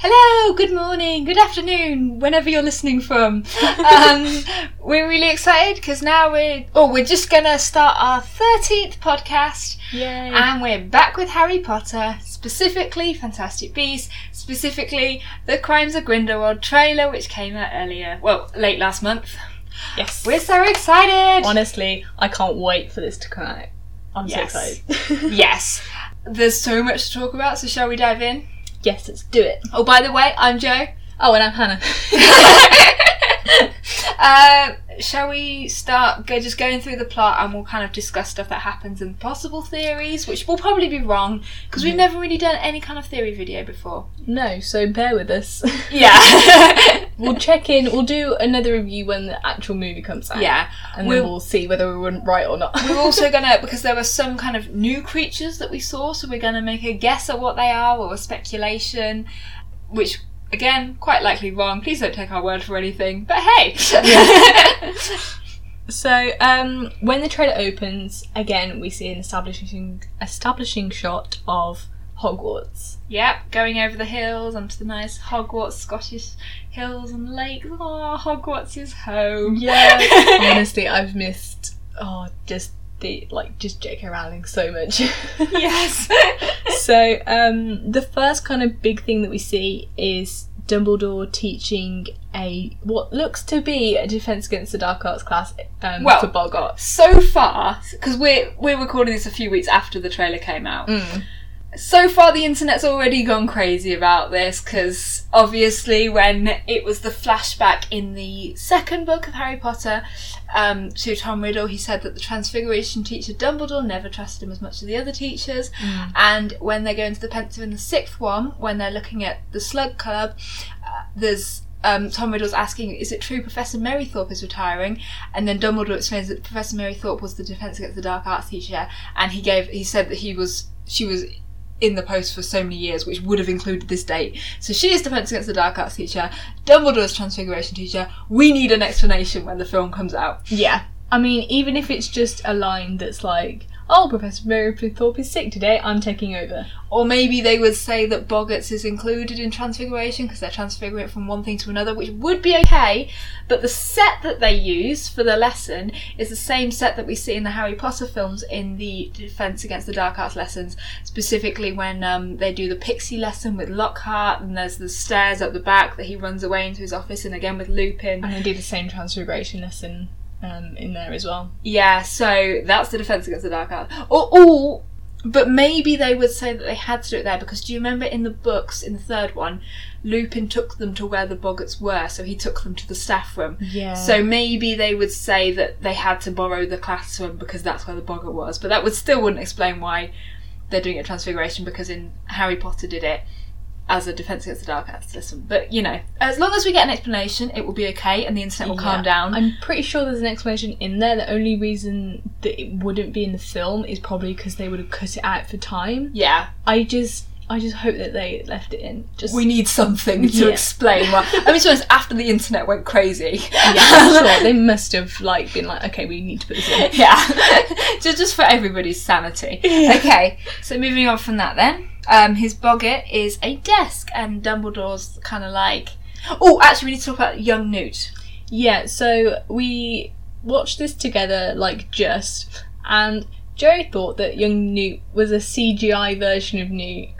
Hello, good morning, good afternoon, whenever you're listening from. Um, we're really excited because now we're oh we're just gonna start our thirteenth podcast, Yay. and we're back with Harry Potter, specifically Fantastic Beasts, specifically the Crimes of Grindelwald trailer, which came out earlier, well, late last month. yes. We're so excited. Honestly, I can't wait for this to come out. I'm Yes. so excited. yes, there's so much to talk about, so shall we dive in? Yes, let's do it. Oh, by the way, I'm Joe. Oh, and I'm Hannah. uh, shall we start go, just going through the plot and we'll kind of discuss stuff that happens and possible theories, which will probably be wrong because we've never really done any kind of theory video before. no, so bear with us. Yeah. we'll check in. We'll do another review when the actual movie comes out. yeah. And We'll- then we'll see whether we were right or not. We're also gonna because there were some kind of new creatures that we saw, so we're gonna make a guess at what they are or a speculation, which again quite likely wrong. Please don't take our word for anything. But hey. So, um, when the trailer opens, again we see an establishing establishing shot of Hogwarts. Yep, going over the hills onto the nice Hogwarts Scottish hills and lakes. Oh, Hogwarts is home. Yeah. Honestly, I've missed oh just the like just J.K. Rowling so much. yes. so, um, the first kind of big thing that we see is Dumbledore teaching a what looks to be a Defense Against the Dark Arts class um, Well- for Boggart. so far, because we're we're recording this a few weeks after the trailer came out. Mm. So far, the internet's already gone crazy about this because obviously, when it was the flashback in the second book of Harry Potter um, to Tom Riddle, he said that the Transfiguration teacher Dumbledore never trusted him as much as the other teachers. And when they go into the Pensieve in the sixth one, when they're looking at the Slug Club, uh, there's um, Tom Riddle's asking, "Is it true Professor Merrythought is retiring?" And then Dumbledore explains that Professor Merrythought was the Defense Against the Dark Arts teacher, and he gave he said that he was she was in the post for so many years, which would have included this date. So she is Defense Against the Dark Arts teacher. Dumbledore's Transfiguration teacher. We need an explanation when the film comes out. Yeah. I mean, even if it's just a line that's like, "Oh, Professor Mary Merrythought is sick today. I'm taking over." Or maybe they would say that Boggarts is included in Transfiguration because they're transfiguring it from one thing to another, which would be okay. But the set that they use for the lesson is the same set that we see in the Harry Potter films in the Defense Against the Dark Arts lessons, specifically when um, they do the Pixie lesson with Lockhart, and there's the stairs up the back that he runs away into his office, and again with Lupin. And they do the same transfiguration lesson um, in there as well. Yeah, so that's the Defense Against the Dark Arts. Or, or, but maybe they would say that they had to do it there because do you remember in the books, in the third one, Lupin took them to where the Boggarts were, so he took them to the staff room. Yeah. So maybe they would say that they had to borrow the classroom because that's where the Boggart was, but that would still wouldn't explain why they're doing a transfiguration because in Harry Potter did it as a defense against the dark arts system. But you know, as long as we get an explanation, it will be okay, and the internet will calm down. I'm pretty sure there's an explanation in there. The only reason that it wouldn't be in the film is probably because they would have cut it out for time. yeah, I just, I just hope that they left it in. Just we need something to Yeah. explain why. I mean, to be honest, after the internet went crazy. yeah, sure they must have like been like, okay, we need to put this in. yeah, just just for everybody's sanity. Okay, so moving on from that, then, um, his boggart is a desk, and Dumbledore's kind of like. Oh, actually, we need to talk about young Newt. Yeah, so we watched this together, like just, and Joe thought that young Newt was a CGI version of Newt.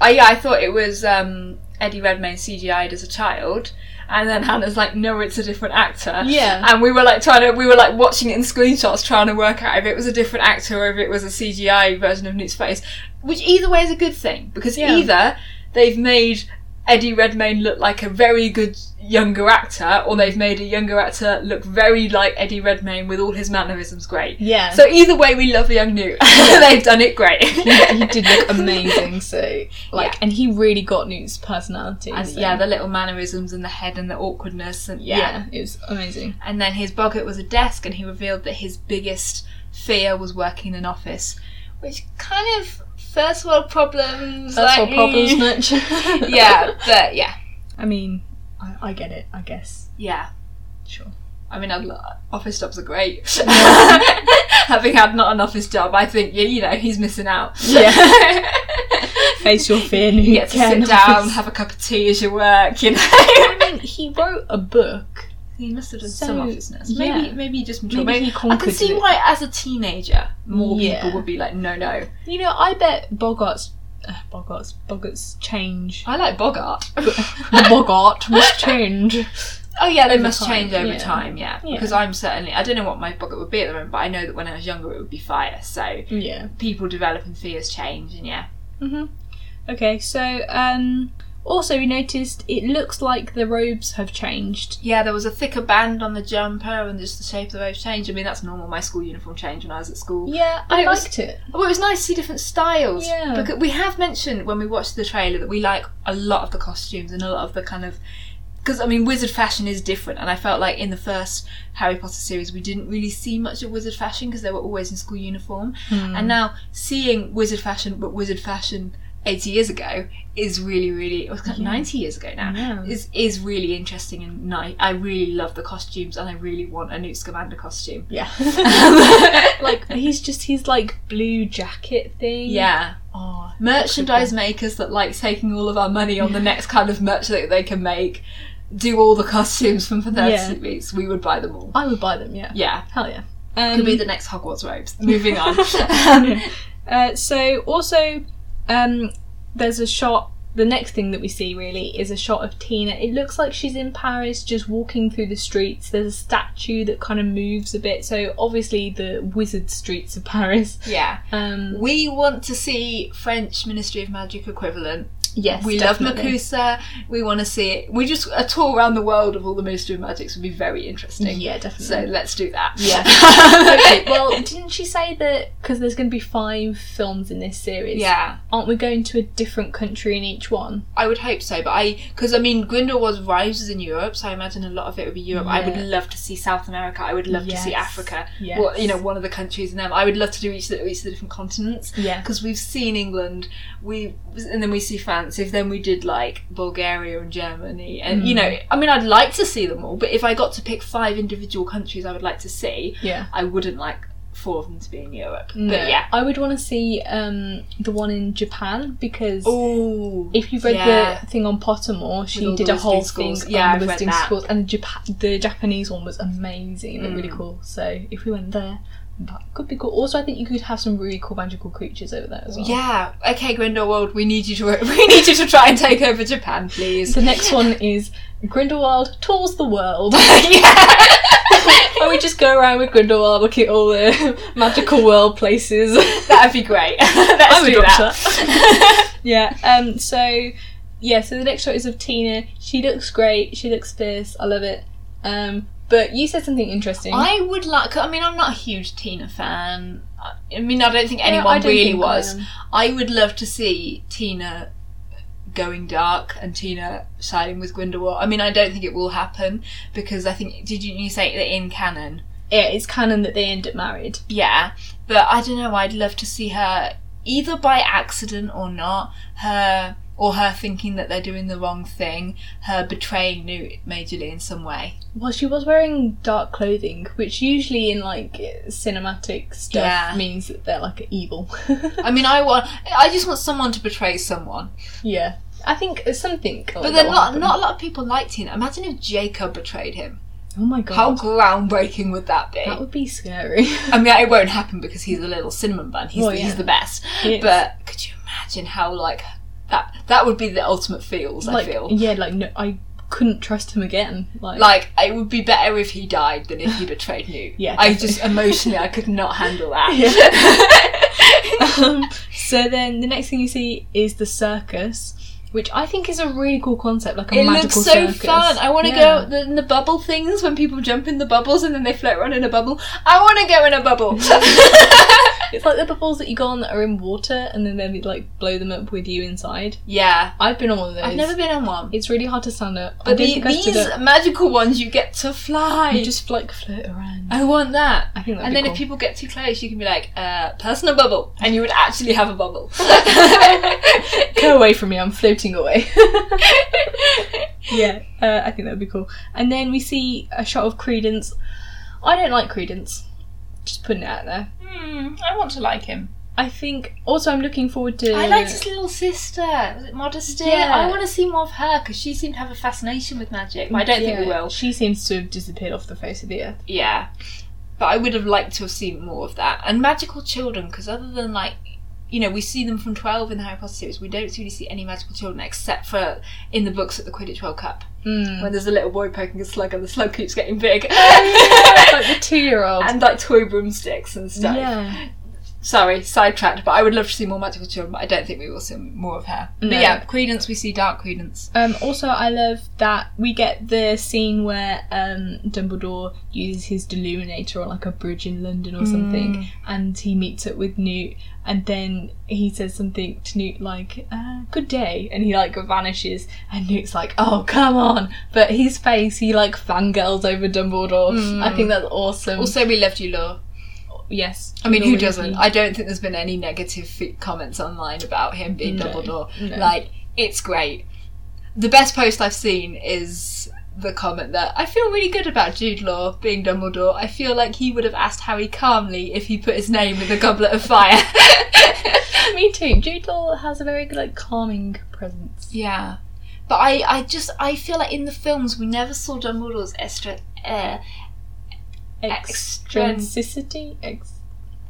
I yeah, I thought it was um, Eddie Redmayne CGI'd as a child, and then Hannah's like, no, it's a different actor. Yeah. And we were like trying to, we were like watching it in screenshots, trying to work out if it was a different actor or if it was a CGI version of Newt's face. Which either way is a good thing because Yeah. either they've made Eddie Redmayne look like a very good younger actor, or they've made a younger actor look very like Eddie Redmayne with all his mannerisms great. Yeah. So either way, we love young Newt. they've done it great. he did look amazing, so like, Yeah. and he really got Newt's personality. And so- yeah, the little mannerisms and the head and the awkwardness and yeah. yeah, it was amazing. And then his boggart was a desk, and he revealed that his biggest fear was working in an office, which kind of first world problems. That's like, what problems much. yeah, but yeah, I mean, I, I get it. I guess. yeah. Sure. I mean, I'd office jobs are great. Having had not an office job, I think you, you know he's missing out. Yeah. Face your fear. you get to sit down, have a cup of tea as you work. You know. I mean, he wrote a book. He must have done So, some officeness. Maybe, yeah. maybe he just matured. Maybe he I can see it. why, as a teenager, more Yeah. people would be like, "No, no." You know, I bet Bogart's. Uh, Bogart's. Bogart's change. I like Bogart. the Bogart must change. oh yeah, they Over must time, change over yeah. time. Yeah, Yeah. because I'm certainly. I don't know what my Bogart would be at the moment, but I know that when I was younger, it would be fire. So Yeah. people develop and fears change, and yeah. hmm Okay, so um, also we noticed it looks like the robes have changed. Yeah, there was a thicker band on the jumper, and just the shape of the robes changed. I mean, that's normal. My school uniform changed when I was at school. Yeah, But I it was- liked it. Well, it was nice to see different styles. Yeah. Because we have mentioned when we watched the trailer that we like a lot of the costumes and a lot of the kind of. Because, I mean, wizard fashion is different, and I felt like in the first Harry Potter series we didn't really see much of wizard fashion because they were always in school uniform. Hmm. And now seeing wizard fashion, but wizard fashion 80 years ago, is really, really. It was of Yeah. 90 years ago now. Is, is really interesting and nice. I really love the costumes, and I really want a Newt Scamander costume. Yeah. like he's just he's like blue jacket thing. Yeah. Oh, merchandise makers that like taking all of our money on the next kind of merch that they can make do all the costumes from 30 Yeah. weeks we would buy them all I would buy them. Yeah. yeah Hell yeah. Um, could be the next hogwarts robes moving on um, Uh, so also, um, there's a shot. The next thing that we see really is a shot of Tina. It looks like she's in Paris, just walking through the streets. There's a statue that kind of moves a bit. So obviously the wizard streets of Paris. yeah Um, we want to see french ministry of magic equivalent yes, we definitely. love MACUSA. We want to see it. We just a tour around the world of all the Ministry of Magics would be very interesting. Yeah, definitely. So let's do that. Yeah. okay, well, didn't she say that because there's going to be five films in this series? yeah. Aren't we going to a different country in each one? I would hope so, but I because I mean Grindelwald's Rise is in Europe, so I imagine a lot of it would be Europe. I would love to see South America. I would love to see Africa. Yes. Well, you know, one of the countries in them. I would love to do each of the, each of the different continents Yeah. because we've seen England, we and then we see France. If then we did like Bulgaria and Germany, and you Mm. know, I mean, I'd like to see them all, but if I got to pick five individual countries, I would like to see. Yeah. I wouldn't like four of them to be in Europe. No. But yeah. I would want to see um, the one in Japan because Oh, if you read yeah. the thing on Pottermore, she did a whole thing schools. Yeah, on the read visiting schools, and the, the Japanese one was amazing. It looked really Mm. cool. So if we went there, that could be cool. Also, I think you could have some really cool magical creatures over there as well. Yeah. Okay, Grindelwald, we need you to we need you to try and take over Japan, please. The next one is Grindelwald tours the world. yeah. and we just go around with Grindelwald, look at all the magical world places. That'd be great. Let's I would do watch that. yeah. Um. So, yeah. So the next shot is of Tina. She looks great. She looks fierce. I love it. Um. But you said something interesting. I would like. I mean, I'm not a huge Tina fan. I mean, I don't think anyone I don't really think was. am. I would love to see Tina going dark and Tina siding with Grindelwald. I mean, I don't think it will happen because I think did you, you say that in canon? Yeah, it's canon that they end up married. Yeah, but I don't know. I'd love to see her either by accident or not. Her or her thinking that they're doing the wrong thing. Her betraying Newt majorly in some way. Well, she was wearing dark clothing, which usually in like cinematic stuff Yeah. means that they're like evil. I mean, I want. I just want someone to betray someone. yeah, I think something. like But then not happen. not a lot of people like Tina. Imagine if Jacob betrayed him. Oh my god, How groundbreaking would that be? that would be scary. I mean, it won't happen because he's a little cinnamon bun. He's Well, the, yeah. he's the best. But could you imagine how like that? That would be the ultimate feels. like I feel. yeah, like no, I couldn't trust him again. Like, Like it would be better if he died than if he betrayed Newt. Yeah, I just emotionally I could not handle that. um, so then the next thing you see is the circus, which I think is a really cool concept, like a it magical looks so circus. fun. I want to Yeah. go the, in the bubble things when people jump in the bubbles and then they float around in a bubble. I want to go in a bubble. It's like the bubbles that you go on that are in water, and then they like blow them up with you inside. yeah, I've been on one of those. I've never been on one. It's really hard to stand up. But the, think I stood these magical ones, you get to fly. You just like float around. I want that. I think And be then cool. if people get too close, you can be like, uh, personal bubble. And you would actually have a bubble. Go away from me, I'm floating away. yeah, uh, I think that would be cool. And then we see a shot of Credence. I don't like Credence. Just putting it out there. Hmm, I want to like him. I think. Also, I'm looking forward to. I liked his little sister. Was it Modesty? Yeah. I want to see more of her because she seemed to have a fascination with magic. But I don't think we Yeah, will. She seems to have disappeared off the face of the earth. Yeah, but I would have liked to have seen more of that and magical children because other than like. You know, we see them from 12 in the Harry Potter series. We don't really see any magical children except for in the books at the Quidditch World Cup. Mm. When there's a little boy poking a slug and the slug keeps getting big. like the two-year-old. and like toy broomsticks and stuff. Yeah. Sorry, sidetracked, but I would love to see more magical children, but I don't think we will see more of her. No. But yeah, Credence, we see Dark Credence. Um, also, I love that we get the scene where um, Dumbledore uses his Deluminator on like a bridge in London or something, and he meets up with Newt, and then he says something to Newt like uh, "Good day," and he like vanishes, and Newt's like, "Oh, come on!" But his face, he like fangirls over Dumbledore. I think that's awesome. Also, we loved you, Law. yes, I mean, who doesn't? I don't think there's been any negative comments online about him being No, Dumbledore. no. Like, it's great. The best post I've seen is the comment that I feel really good about Jude Law being Dumbledore. I feel like he would have asked Harry calmly if he put his name in the goblet of fire. Me too. Jude Law has a very good like calming presence. Yeah. But I, I just I feel like in the films we never saw Dumbledore's extra uh, Extrin- Extrinticity. Ex-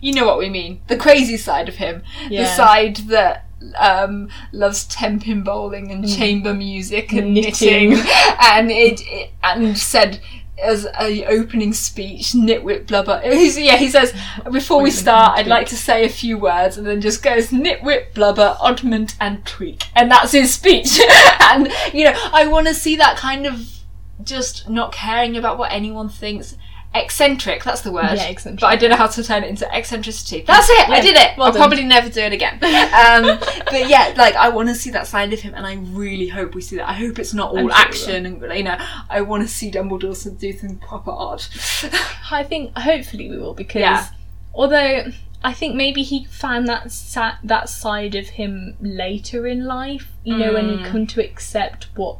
you know what we mean. The crazy side of him. Yeah. The side that um, loves tenpin bowling and chamber music and Knitting. knitting, and it, it and said as a opening speech, nitwit blubber. He's, yeah, he says before we start, I'd like to say a few words, and then just goes nitwit blubber, oddment and tweak, and that's his speech. and you know, I want to see that kind of just not caring about what anyone thinks. Eccentric, that's the word. Yeah, eccentric. But I don't know how to turn it into eccentricity. That's it. I did it. well I'll done. probably never do it again. um, but yeah, like I want to see that side of him, and I really hope we see that. I hope it's not all sure action, and you know, I want to see Dumbledore do some proper art. I think hopefully we will because Yeah. although I think maybe he found that sa- that side of him later in life, you know, when he Mm. come to accept what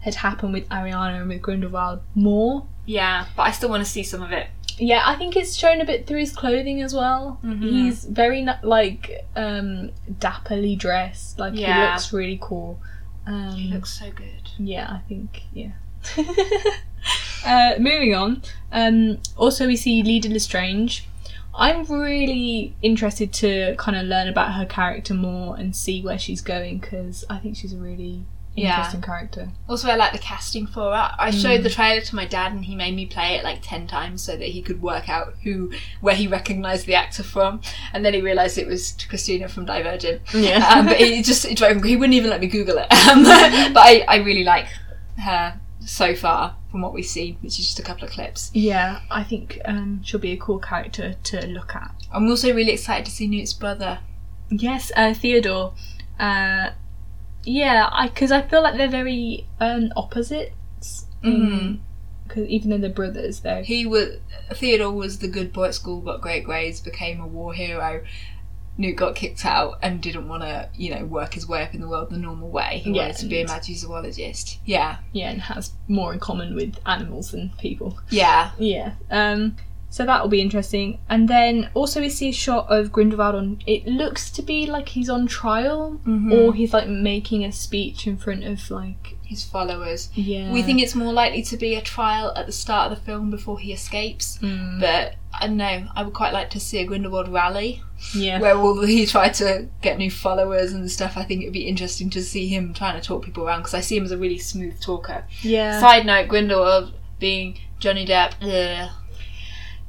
had happened with Ariana and with Grindelwald more. Yeah, but I still want to see some of it. Yeah, I think it's shown a bit through his clothing as well. Mhm. He's very like um dapperly dressed, like he looks really cool. Um, He looks so good. Yeah, I think yeah. uh, moving on. Um, also, we see Leda Lestrange. I'm really interested to kind of learn about her character more and see where she's going because I think she's a really Yeah. interesting character. Also, I like the casting for it. I showed the trailer to my dad, and he made me play it like ten times so that he could work out who, where he recognised the actor from, and then he realised it was Christina from Divergent. Yeah. um, but it just it drove him. He wouldn't even let me Google it. Um, but I, I really like her so far from what we've seen, which is just a couple of clips. Yeah, I think um, she'll be a cool character to look at. I'm also really excited to see Newt's brother. Yes, uh, Theodore. Uh, yeah, I because I feel like they're very um, opposites. Mhm. Because even though they're brothers, they're He was Theodore was the good boy at school, got great grades, became a war hero. Newt got kicked out and didn't want to, you know, work his way up in the world the normal way. He Yeah, wanted to be a and- magizoologist. Yeah, yeah, and has more in common with animals than people. yeah, Yeah. Um. So that will be interesting. And then also we see a shot of Grindelwald on. It looks to be like he's on trial, Mhm. or he's like making a speech in front of like his followers. yeah. We think it's more likely to be a trial at the start of the film before he escapes. Mm, But I don't know. I would quite like to see a Grindelwald rally yeah. where will he try to get new followers and stuff. I think it'd be interesting to see him trying to talk people around because I see him as a really smooth talker. yeah. Side note: Grindelwald being Johnny Depp. Ugh.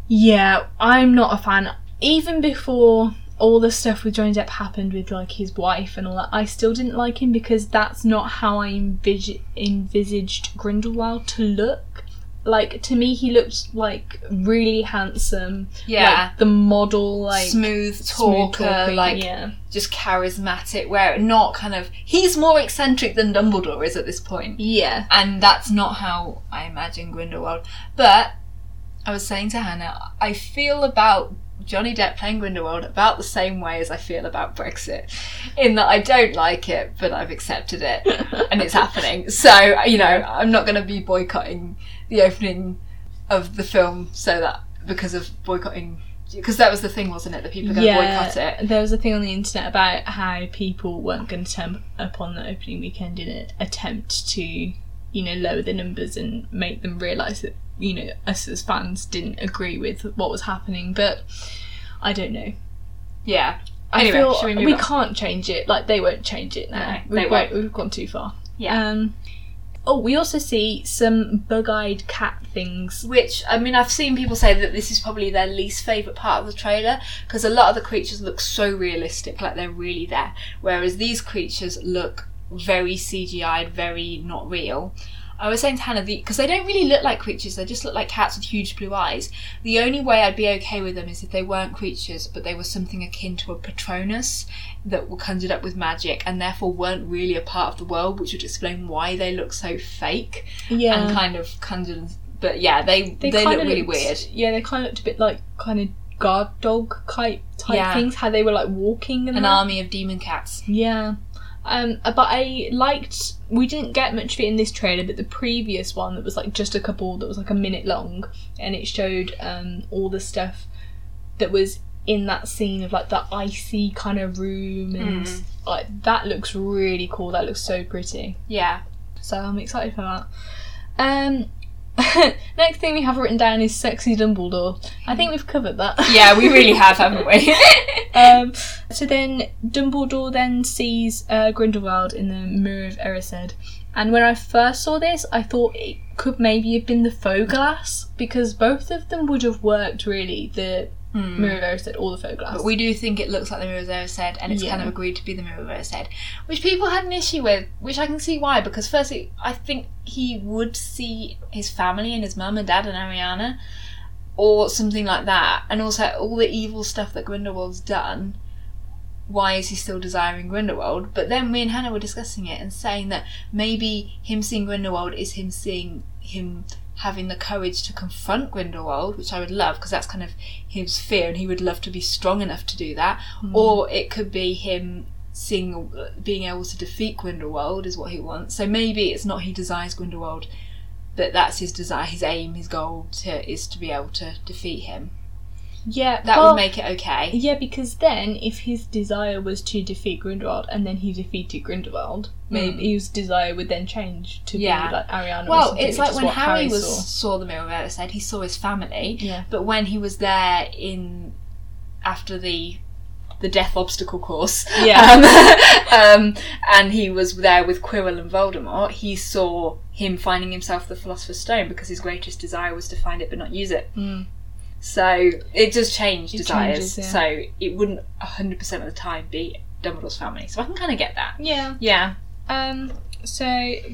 Yeah, I'm not a fan. Even before all the stuff with Johnny Depp happened with like his wife and all that, I still didn't like him because that's not how I envis- envisaged Grindelwald to look. Like to me, he looked like really handsome. Yeah. like the model, like smooth smooth talker, talking, like yeah, just charismatic. Where not kind of he's more eccentric than Dumbledore is at this point, yeah, and that's not how I imagine Grindelwald. But I was saying to Hannah, I feel about Johnny Depp playing Grindelwald about the same way as I feel about Brexit, in that I don't like it, but I've accepted it, and it's happening. So you know, I'm not going to be boycotting the opening of the film so that because of boycotting. Because that was the thing, wasn't it? That people are going to boycott it. There was a thing on the internet about how people weren't going to turn up on the opening weekend in an attempt to, you know, lower the numbers and make them realise that, you know, us as fans didn't agree with what was happening. But I don't know. Yeah. I feel we we can't change it. Like they won't change it now. No, they won't. we've gone too far. Yeah. Um, oh, we also see some bug-eyed cat things. Which I mean, I've seen people say that this is probably their least favorite part of the trailer because a lot of the creatures look so realistic, like they're really there, whereas these creatures look very CGI'd, very not real. I was saying to Hannah, because they don't really look like creatures, they just look like cats with huge blue eyes. The only way I'd be okay with them is if they weren't creatures, but they were something akin to a Patronus that were conjured up with magic and therefore weren't really a part of the world, which would explain why they look so fake Yeah, and kind of conjured. But yeah, they they, kinda look really looked- weird. Yeah, they kind of looked a bit like kind of guard dog type type Yeah. things. How they were like walking An that. army of demon cats. Yeah. Um, but I liked. We didn't get much of it in this trailer, but the previous one that was like just a couple that was like a minute long, and it showed um, all the stuff that was in that scene of like the icy kind of room, and Mm. like that looks really cool. That looks so pretty. Yeah. So I'm excited for that. Um, next thing we have written down is sexy Dumbledore. I think we've covered that. Yeah, we really have, haven't we? um, so then Dumbledore then sees uh, Grindelwald in the Mirror of Erised, and when I first saw this, I thought it could maybe have been the faux Foe-Glass because both of them would have worked really. The Of Erised or the Foe-Glass. But we do think it looks like the Mirror said, and it's kind of agreed to be the Mirror said, which people had an issue with, which I can see why. Because firstly, I think he would see his family and his mum and dad and Ariana, or something like that, and also all the evil stuff that Grindelwald's done. Why is he still desiring Grindelwald? But then me and Hannah were discussing it and saying that maybe him seeing Grindelwald is him seeing him having the courage to confront Grindelwald, which I would love because that's kind of his fear, and he would love to be strong enough to do that. Hmm. Or it could be him seeing, being able to defeat Grindelwald is what he wants. So maybe it's not he desires Grindelwald, but that's his desire, his aim, his goal to, is to be able to defeat him. Yeah, That well, would make it okay. Yeah, because then if his desire was to defeat Grindelwald and then he defeated Grindelwald, maybe his desire would then change to Hmm. Yeah. be like Ariana. Well, something, it's like when what Harry was saw. saw the Mirror of Erised, he saw his family, Yeah. but when he was there in after the the death obstacle course, Yeah. um, um, and he was there with Quirrell and Voldemort, he saw him finding himself the Philosopher's Stone because his greatest desire was to find it but not use it. Mm. So it does change It desires. changes, yeah. So it wouldn't hundred percent of the time be Dumbledore's family. So I can kind of get that. Yeah. Yeah, Um. So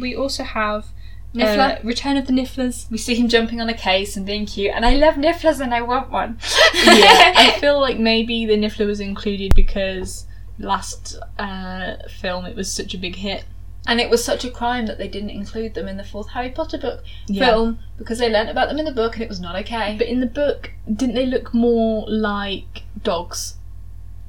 we also have Niffler. uh, Return of the Nifflers. we see him jumping on a case and being cute, and I love Nifflers and I want one. yeah, I feel like maybe the Niffler was included because last uh, film it was such a big hit. And it was such a crime that they didn't include them in the fourth Harry Potter book Yeah. film because they learnt about them in the book and it was not okay. But in the book, didn't they look more like dogs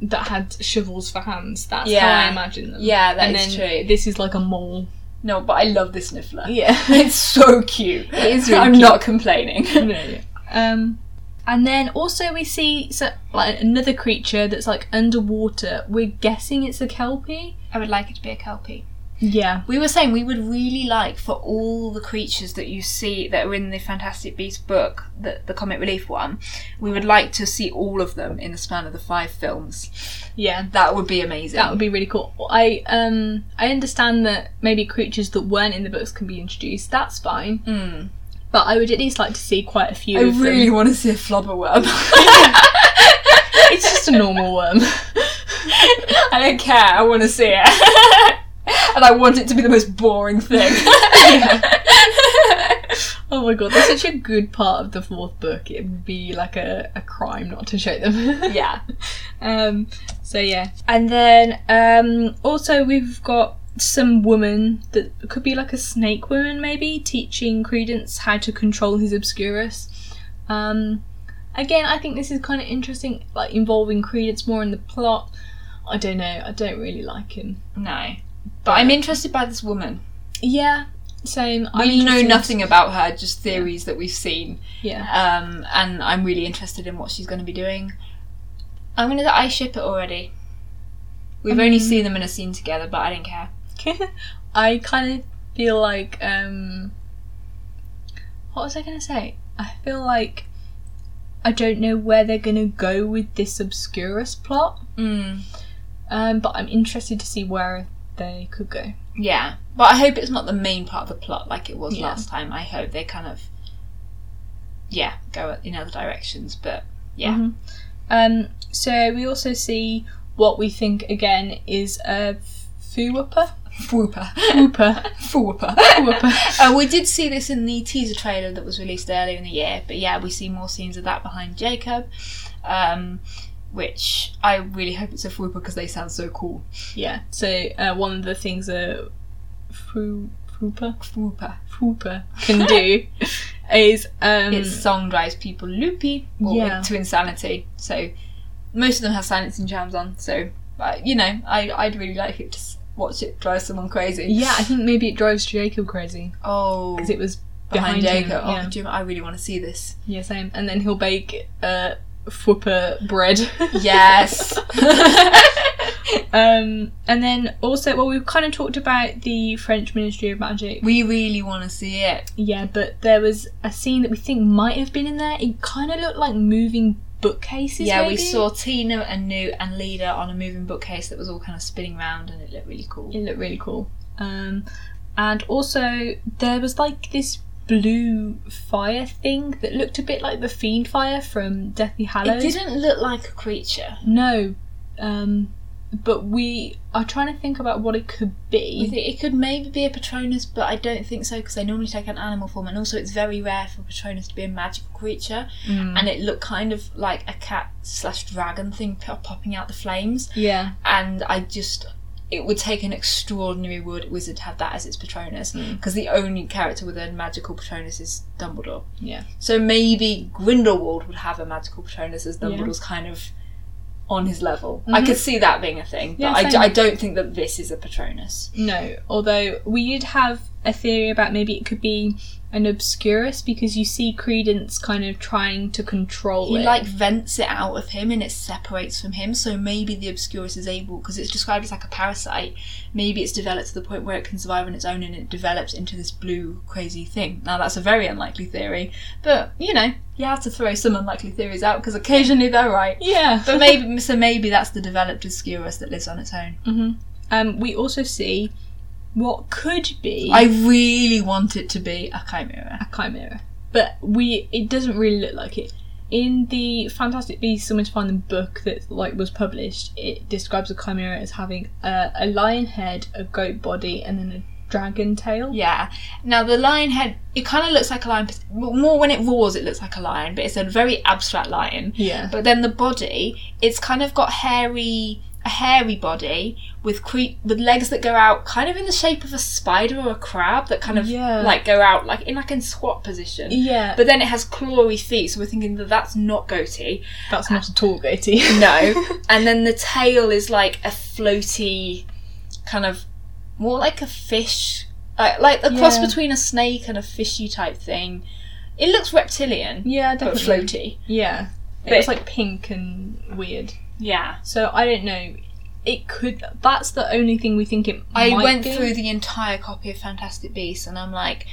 that had shovels for hands? That's how I imagine them. yeah, that and is true. this is like a mole. No, but I love this Niffler. Yeah. It's so cute. It is really I'm cute. not complaining. um, and then also we see so, like another creature that's like underwater. We're guessing it's a kelpie. I would like it to be a Kelpie. Yeah. We were saying we would really like for all the creatures that you see that are in the Fantastic Beasts book, the, the comic relief one, we would like to see all of them in the span of the five films. Yeah. That would be amazing. That would be really cool. I um I understand that maybe creatures that weren't in the books can be introduced. That's fine. Mm. But I would at least like to see quite a few I of them. really want to see a flobberworm. It's just a normal worm. I don't care. I want to see it. and I want it to be the most boring thing. Oh my god, that's such a good part of the fourth book. It would be like a, a crime not to show them. yeah. Um so yeah. And then um also we've got some woman that could be like a snake woman maybe teaching Credence how to control his Obscurus. Um Again, I think this is kind of interesting, like involving Credence more in the plot. I don't know. I don't really like him. No. But I'm interested by this woman. Yeah, same. I'm We know interested- nothing about her, just theories that we've seen. Yeah. Um, and I'm really interested in what she's going to be doing. I'm going to. I ship it already. We've only Um, seen them in a scene together, but I don't care. I kind of feel like um what was I going to say? I feel like I don't know where they're going to go with this Obscurus plot. Mm. Um but I'm interested to see where they could go. Yeah, but I hope it's not the main part of the plot like it was Yeah. last time. I hope they kind of, yeah, go in other directions. But yeah, Mhm. Um so we also see what we think again is a Fuwapa. Fwooper, Fupa. Fwooper. Fuwapa. Uh, we did see this in the teaser trailer that was released earlier in the year, but yeah, we see more scenes of that behind Jacob, um, which I really hope it's a Fwooper because they sound so cool. Yeah. So uh, one of the things a Fu Fupa Fwooper. Fupa can do is um its song drives people loopy or Yeah. to insanity. So most of them have silencing jams on. So, but you know, I I'd really like it to watch it drive someone crazy. Yeah, I think maybe it drives Jacob crazy Oh, because it was behind, behind, him. Jacob. Oh, Yeah. you, I really want to see this. yeah, same. And then he'll bake uh, Fwooper bread. Yes. um, and then also, well, we've kind of talked about the French Ministry of Magic. we really want to see it. Yeah, but there was a scene that we think might have been in there. It kind of looked like moving bookcases. yeah, we saw Tina and Newt and Leda on a moving bookcase that was all kind of spinning round, and it looked really cool. It looked really cool. Um, and also there was like this blue fire thing that looked a bit like the Fiendfyre from Deathly Hallows. It didn't look like a creature. No, um, but we are trying to think about what it could be. it could maybe be a Patronus, but I don't think so because they normally take an animal form, and also it's very rare for Patronus to be a magical creature. Mm. And it looked kind of like a cat slash dragon thing popping out the flames, yeah, and I just. It would take an extraordinary wizard to have that as its Patronus, Mm. because the only character with a magical Patronus is Dumbledore. yeah, So maybe Grindelwald would have a magical Patronus as Yeah. Dumbledore's kind of on his level. I Mhm. could see that being a thing, but Yeah, I. I don't think that this is a Patronus. no. Although we did have a theory about maybe it could be an obscurus because you see Credence kind of trying to control He it. like vents it out of him and it separates from him. So maybe the Obscurus is able, because it's described as like a parasite. Maybe it's developed to the point where it can survive on its own and it develops into this blue crazy thing. Now that's a very unlikely theory, but you know you have to throw some unlikely theories out because occasionally they're right. yeah, But maybe so maybe that's the developed Obscurus that lives on its own. hmm Um, we also see what could be I really want it to be a chimera. a chimera, but we it doesn't really look like it. In the Fantastic Beasts: Somewhere to Find Them book that like was published, it describes a chimera as having a, a lion head, a goat body, and then a dragon tail. Yeah. Now the lion head, it kind of looks like a lion. More when it roars, it looks like a lion, but it's a very abstract lion. Yeah. But then the body, it's kind of got hairy, a hairy body with cre- with legs that go out, kind of in the shape of a spider or a crab that kind of Yeah. like go out like in like in squat position. Yeah, But then it has clawy feet, so we're thinking that that's not goatee. that's not at all goatee. No. and then the tail is like a floaty, kind of more like a fish, uh, like like a cross between a snake and a fishy type thing. It looks reptilian, yeah, but definitely. floaty. Yeah, But- it was like pink and weird. Yeah. So I don't know. It could. That's the only thing we think it. I went be. through the entire copy of Fantastic Beasts and I'm like,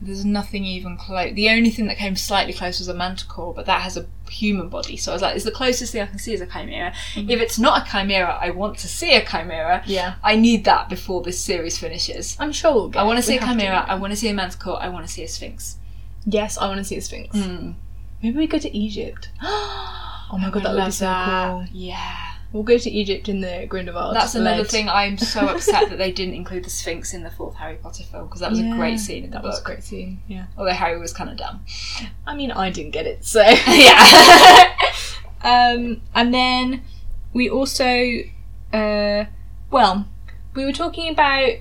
there's nothing even close. The only thing that came slightly close was a manticore, but that has a human body. So I was like, it's the closest thing I can see is a chimera. Mm-hmm. If it's not a chimera, I want to see a chimera. Yeah, I need that before this series finishes. I'm sure. We'll get I want to see a chimera. I want to see a manticore. I want to see a sphinx. Yes, I want to see a sphinx. Mm. Maybe we go to Egypt. oh my god, that would be so that. cool. Yeah. We'll go to Egypt in the Grindelwald. That's another sled. thing. I'm so upset that they didn't include the Sphinx in the fourth Harry Potter film because that was a great scene in the That was a great scene. Yeah. Although Harry was kind of dumb. I mean, I didn't get it, so. yeah. Um, and then we also, uh, well, we were talking about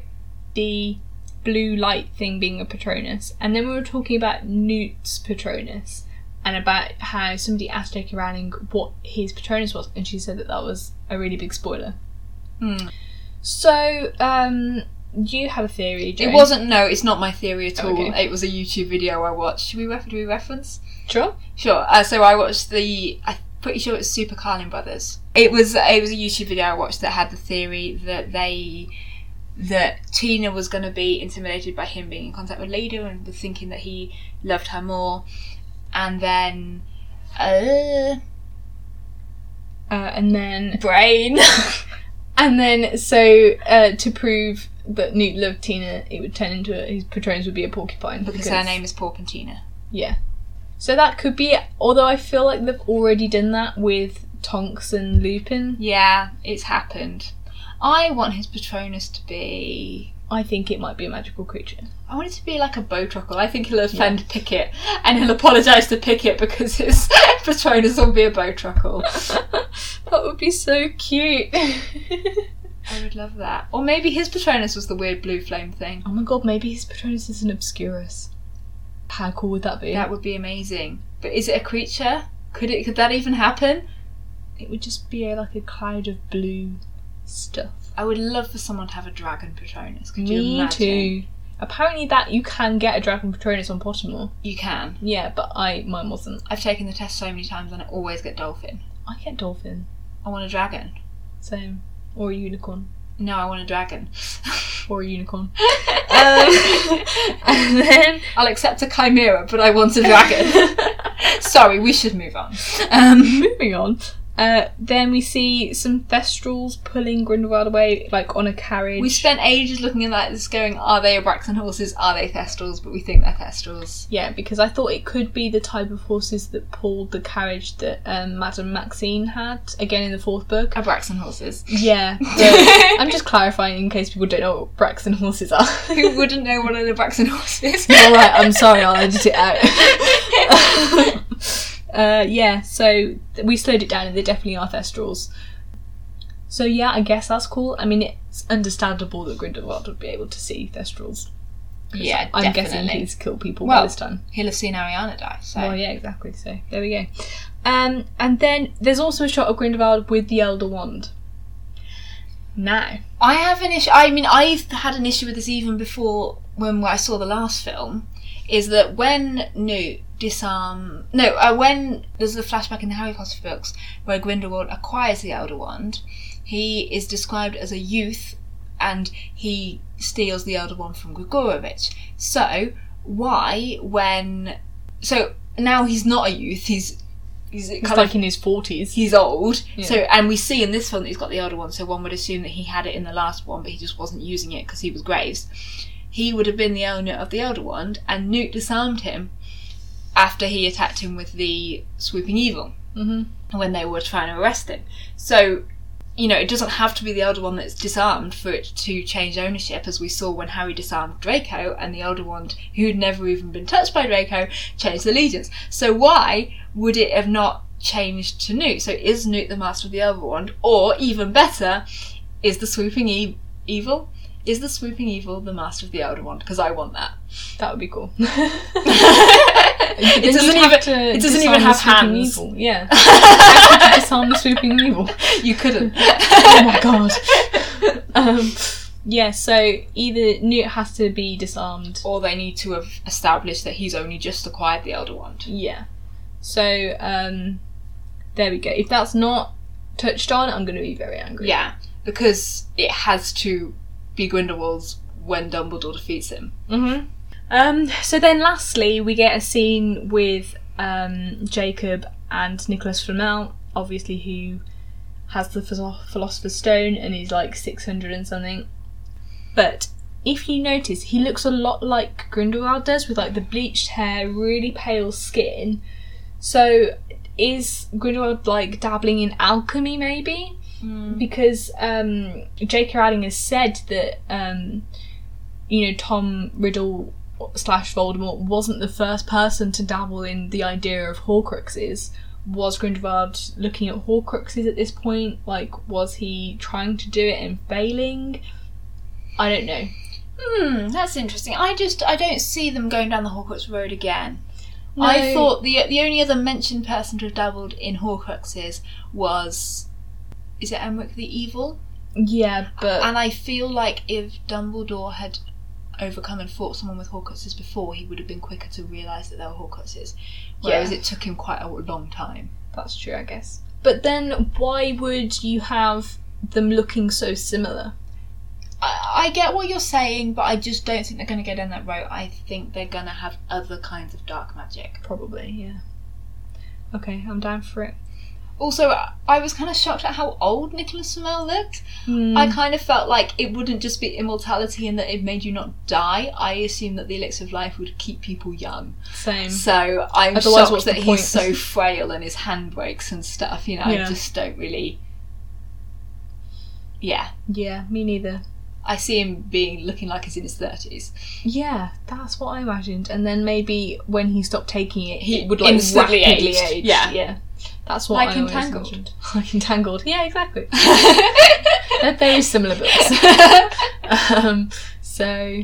the blue light thing being a Patronus, and then we were talking about Newt's Patronus. And about how somebody asked J.K. Rowling what his Patronus was, and she said that that was a really big spoiler. Hmm. So, um, you have a theory. It wasn't. No, it's not my theory at all. Okay. It was a YouTube video I watched. Should we do we reference? Sure. Sure. Uh, so I watched the. I'm pretty sure it's Super Carlin Brothers. It was. It was a YouTube video I watched that had the theory that they. That Tina was going to be intimidated by him being in contact with Leda and was thinking that he loved her more, and then, uh, Uh, and then, brain. and then, so uh, to prove that Newt loved Tina, it would turn into a, his Patronus would be a porcupine because her name is Porpentina. Yeah. So that could be. Although I feel like they've already done that with Tonks and Lupin. Yeah, it's happened. I want his Patronus to be I think it might be a magical creature. I want it to be like a Bowtruckle. I think he'll offend Pickett and he'll apologise to Pickett because his Patronus will be a Bowtruckle. that would be so cute. I would love that. Or maybe his Patronus was the weird blue flame thing. oh my god, maybe his Patronus is an Obscurus. How cool would that be? That would be amazing. But is it a creature? Could it? Could that even happen? It would just be a, like a cloud of blue stuff. I would love for someone to have a dragon Patronus. Could you Me imagine? too. Apparently, that you can get a Dragon Patronus on Pottermore. You can. Yeah, but I mine wasn't. I've taken the test so many times and I always get dolphin. I get dolphin, I want a dragon. same, or a unicorn, No, I want a dragon. or a unicorn. um, and then I'll accept a chimera, but I want a dragon. Sorry, we should move on. Um, moving on. Uh, then we see some Thestrals pulling Grindelwald away, like on a carriage. we spent ages looking at that, just going, "Are they Abraxan horses? Are they Thestrals?" But we think they're Thestrals. yeah, because I thought it could be the type of horses that pulled the carriage that um, Madame Maxime had again in the fourth book. Abraxan horses. Yeah, I'm just clarifying in case people don't know what Abraxan horses are. Who wouldn't know what an Abraxan horse is? All right, I'm sorry, I'll edit it out. uh, yeah, so th- we slowed it down, and they definitely are Thestrals. So yeah, I guess that's cool. I mean, it's understandable that Grindelwald would be able to see Thestrals. Yeah, I'm guessing he's killed people by this time. He'll have seen Ariana die. So Well, yeah, exactly. So there we go. Um, and then there's also a shot of Grindelwald with the Elder Wand. Now, I have an issue. I mean, I've had an issue with this even before when I saw the last film. Is that when Newt disarm? No, uh, when there's a flashback in the Harry Potter books where Grindelwald acquires the Elder Wand, he is described as a youth, and he steals the Elder Wand from Gregorovitch. So why, when so now he's not a youth, he's he's he's like of in his 40s. he's old. Yeah. So, and we see in this film that he's got the older one. So one would assume that he had it in the last one, but he just wasn't using it because he was Graves. He would have been the owner of the elder wand, and Newt disarmed him after he attacked him with the swooping evil hmm when they were trying to arrest him. So. You know, it doesn't have to be the elder wand that's disarmed for it to change ownership, as we saw when Harry disarmed Draco, and the elder wand, who'd never even been touched by Draco, changed allegiance. So why would it have not changed to Newt? So is Newt the master of the Elder Wand, or even better, is the swooping e- evil? Is the swooping evil the master of the Elder Wand? Because I want that. That would be cool. it doesn't even. It doesn't even have hands. Evil. Yeah. How could you disarm the swooping evil? You couldn't. Oh my god. Um, yeah, so either Newt has to be disarmed. or they need to have established that he's only just acquired the Elder Wand. Yeah. So, um, there we go. If that's not touched on, I'm going to be very angry. Yeah, because it has to be Grindelwald's when Dumbledore defeats him. Mm-hmm. Um, so then lastly, we get a scene with um, Jacob and Nicholas Flamel, obviously who has the Philosopher's Stone and is like 600 and something. But if you notice, he looks a lot like Grindelwald does with like the bleached hair, really pale skin. So is Grindelwald like dabbling in alchemy maybe? Because um, J.K. Rowling has said that um, you know, Tom Riddle slash Voldemort wasn't the first person to dabble in the idea of Horcruxes. Was Grindelwald looking at Horcruxes at this point? Like, was he trying to do it and failing? I don't know. Hmm, that's interesting. I just I don't see them going down the Horcrux road again. No. I thought the the only other mentioned person to have dabbled in Horcruxes was is it Emeric the Evil? Yeah, but And I feel like if Dumbledore had overcome and fought someone with Horcruxes before, he would have been quicker to realise that they were Horcruxes. Whereas Yeah. it took him quite a long time. that's true, I guess. But then, why would you have them looking so similar? I, I get what you're saying, but I just don't think they're going to go down that road. I think they're going to have other kinds of dark magic. Probably, yeah. Okay, I'm down for it. Also, I- was kind of shocked at how old Nicholas Flamel looked. Hmm. I kind of felt like it wouldn't just be immortality and that it made you not die. I assumed that the elixir of life would keep people young. Same. So I'm Otherwise, shocked that he's so frail and his hand breaks and stuff. You know, Yeah. I just don't really. Yeah, Yeah, me neither. I see him being looking like he's in his thirties. Yeah, that's what I imagined. And then maybe when he stopped taking it, He he would like instantly rapidly age. Yeah. yeah. That's what Like I Entangled. Like entangled. Yeah, exactly. They're very similar books. um, so,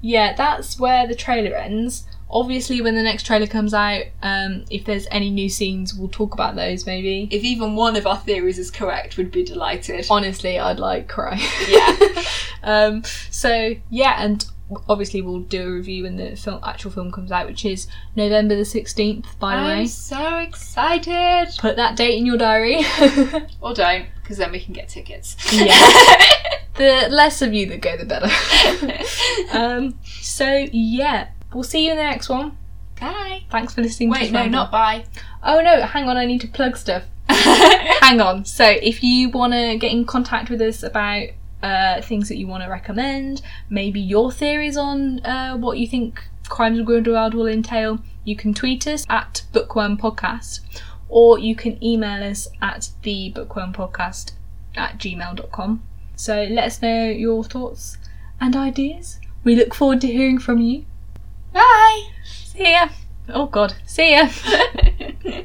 yeah, that's where the trailer ends. Obviously, when the next trailer comes out, um, if there's any new scenes, we'll talk about those maybe. if even one of our theories is correct, we'd be delighted. Honestly, I'd like cry. Yeah. um, so yeah, and obviously we'll do a review when the film actual film comes out, which is November the sixteenth. By the I'm way, so excited. put that date in your diary. Or don't, because then we can get tickets. Yeah. the less of you that go, the better. um, so yeah, we'll see you in the next one. Bye. Thanks for listening. Wait, to no, not bye. Oh no, hang on, I need to plug stuff. hang on. So if you want to get in contact with us about uh, things that you want to recommend, maybe your theories on uh, what you think Crimes of Grindelwald will entail, you can tweet us at Bookworm Podcast, or you can email us at the Bookworm Podcast at gmail.com. So let us know your thoughts and ideas. We look forward to hearing from you. Bye. See ya. Oh god. See ya.